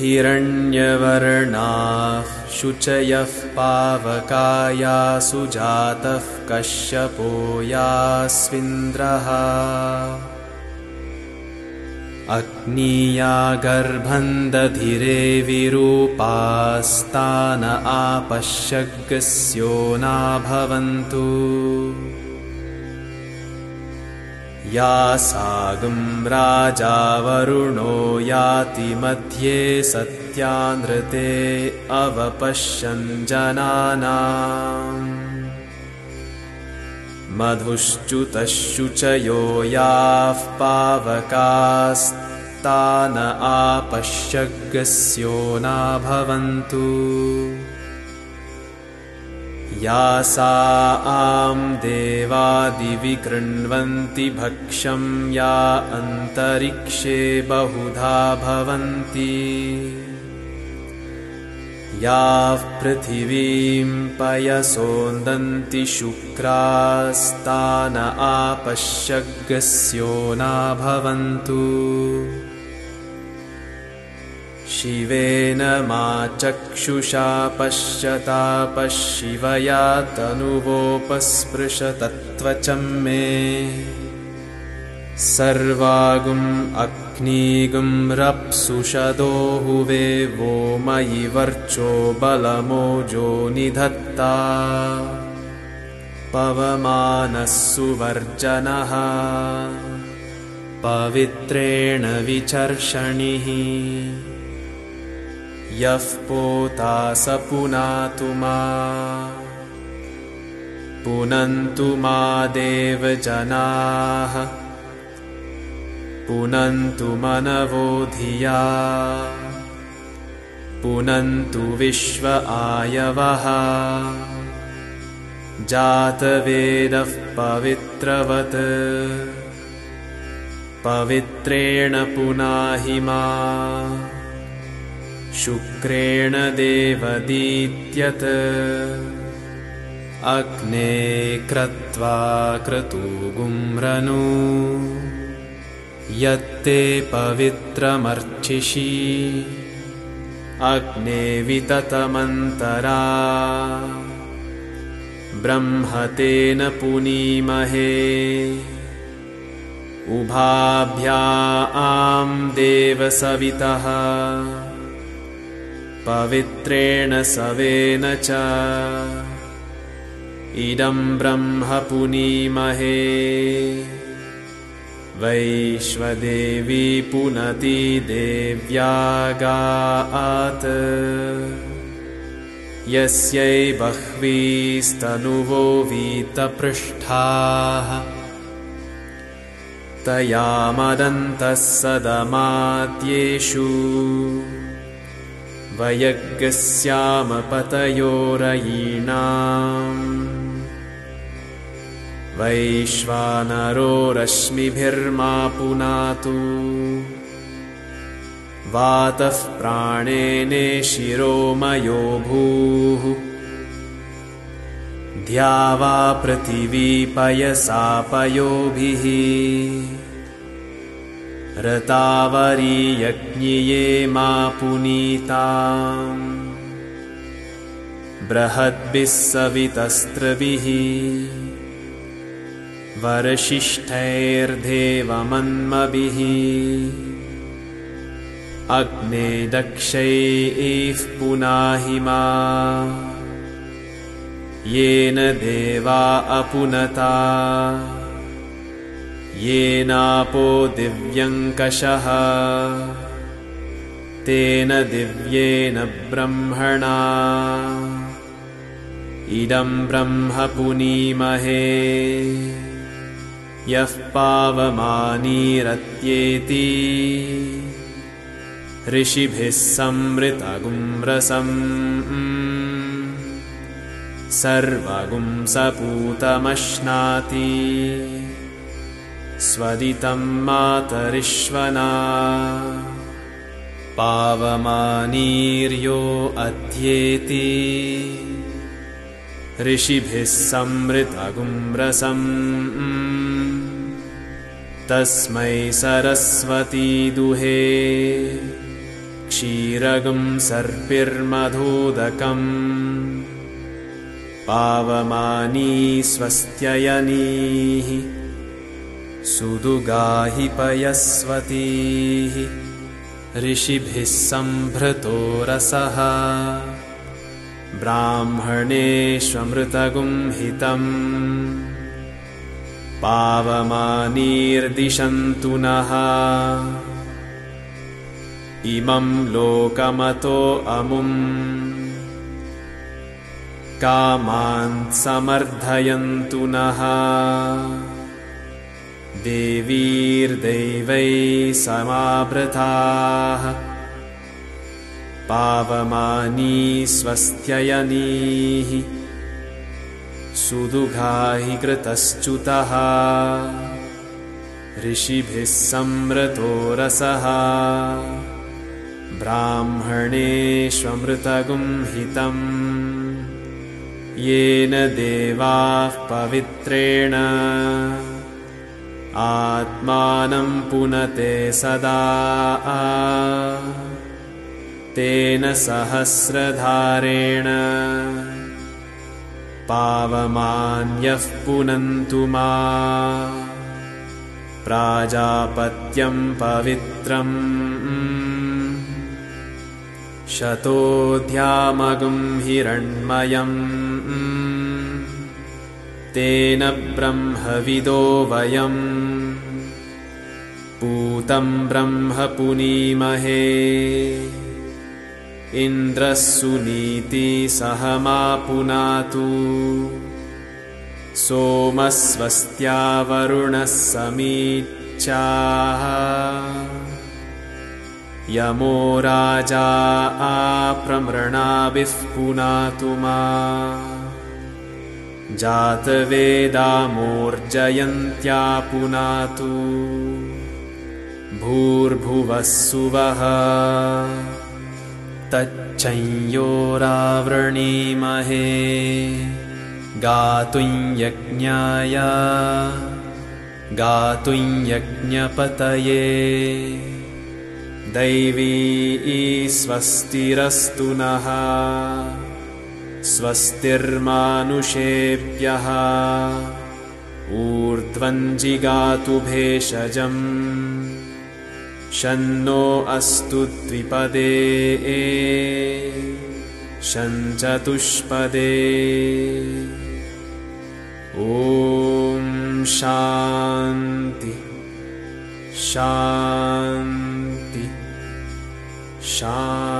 हिरण्यवर्णाः शुचयः पावकाया सुजातः कश्यपो यास्विन्द्रः अग्नीया गर्भन्दधिरे विरूपास्तान आपश्यग्स्यो नाभवन्तु। या सागं राजावरुणो याति मध्ये सत्यानृते अवपश्यन् जनानाम् मधुश्च्युतः शुचयो याः पावकास्तान आपश्यग्स्यो नाभवन्तु। या सा आं देवादिविकृण्वन्ति भक्ष्यं या अन्तरिक्षे बहुधा भवन्ति याः पृथिवीं पयसोन्दन्ति शुक्रास्तान आपश्यग्स्यो नाभवन्तु। शिवेन मा चक्षुषा पश्यतापशिवया तनुवोपस्पृशतत्त्वचं मे। सर्वागुम् अग्निगुं रप्सुषदो हुवे वो मयि वर्चो बलमोजो निधत्ता। पवमानः सुवर्जनः पवित्रेण विचर्षणिः। यः पोता स पुनातु मा। पुनन्तु मा देवजनाः पुनन्तु मनवो धिया। पुनन्तु विश्व आयवः। जातवेदः पवित्रवत्। पवित्रेण पुनाहि मा। शुक्रेण देवदीत्यत्। अग्ने क्रत्वा क्रतुगुम्रनु यत्ते पवित्रमर्चिषि। अग्ने विततमन्तरा। ब्रह्मतेन पुनीमहे। उभाभ्या आं देवसवितः। पवित्रेण सवेन च। इदं ब्रह्म पुनीमहे वैश्वदेवी पुनति देव्यागात्। यस्यै बह्वीस्तनुवो वीतपृष्ठाः। तया मदन्तः सदमाद्येषु। वयज्ञस्यामपतयोरयीणाम् वैश्वानरो रश्मिभिर्मा पुनातु वातः प्राणेने शिरोमयो भूः ध्यावा पृथिवीपयसापयोभिः। रतावरीयज्ञिये मा पुनीताम् बृहद्भिः सवितस्त्रभिः वरशिष्ठैर्देवमन्मभिः। अग्ने दक्षैः पुनाहि मा। येन देवा अपुनता। येनापो दिव्यङ्कषः। तेन दिव्येन ब्रह्मणा। इदं ब्रह्म पुनीमहे यः पावमानीरत्येति। ऋषिभिः संवृतगुंरसम् सर्वगुं सपूतमश्नाति स्वदितं मातरिश्वना पावमानीर्यो अध्येति। ऋषिभिः संमृतगुम्रसम् तस्मै सरस्वती दुहे। क्षीरगुं सर्पिर्मधोदकम्। पावमानी स्वस्त्ययनीः। सुदुगाहि पयस्वतीः। ऋषिभिः सम्भृतो रसः। ब्राह्मणेष्वमृतगुंहितम् पावमानीर्दिशन्तु नः। इमं लोकमतो अमुम्। कामान् समर्थयन्तु नः। देवीर्दैवै समावृताः पावमानी स्वस्त्ययनीः सुदुघाहि कृतश्च्युतः। ऋषिभिः संवृतो रसः। ब्राह्मणेष्वमृतगुंहितम् येन देवाः पवित्रेण। आत्मानं पुनते सदा। तेन सहस्रधारेण पावमान्यः पुनन्तु मा। प्राजापत्यं पवित्रम्। शतोऽध्यामगुं हिरण्मयम्। तेन ब्रह्मविदो वयम्। पूतं ब्रह्म पुनीमहे इन्द्रः सुनीति मा पुनातु। सोमस्वस्त्यावरुणः समीच्छाः यमो राजा आप्रमृणाभिः पुनातु मा। जातवेदामोर्जयन्त्या पुनातु। भूर्भुवः सुवः तच्छंयोरावृणीमहे गातुं यज्ञाय गातुं यज्ञपतये। दैवी स्वस्तिरस्तु नः स्वस्तिर्मानुषेभ्यः ऊर्ध्वञ्जिगातु भेषजम् शन्नो अस्तु द्विपदे शञ्चतुष्पदे। ॐ शान्ति। शान्ति। शा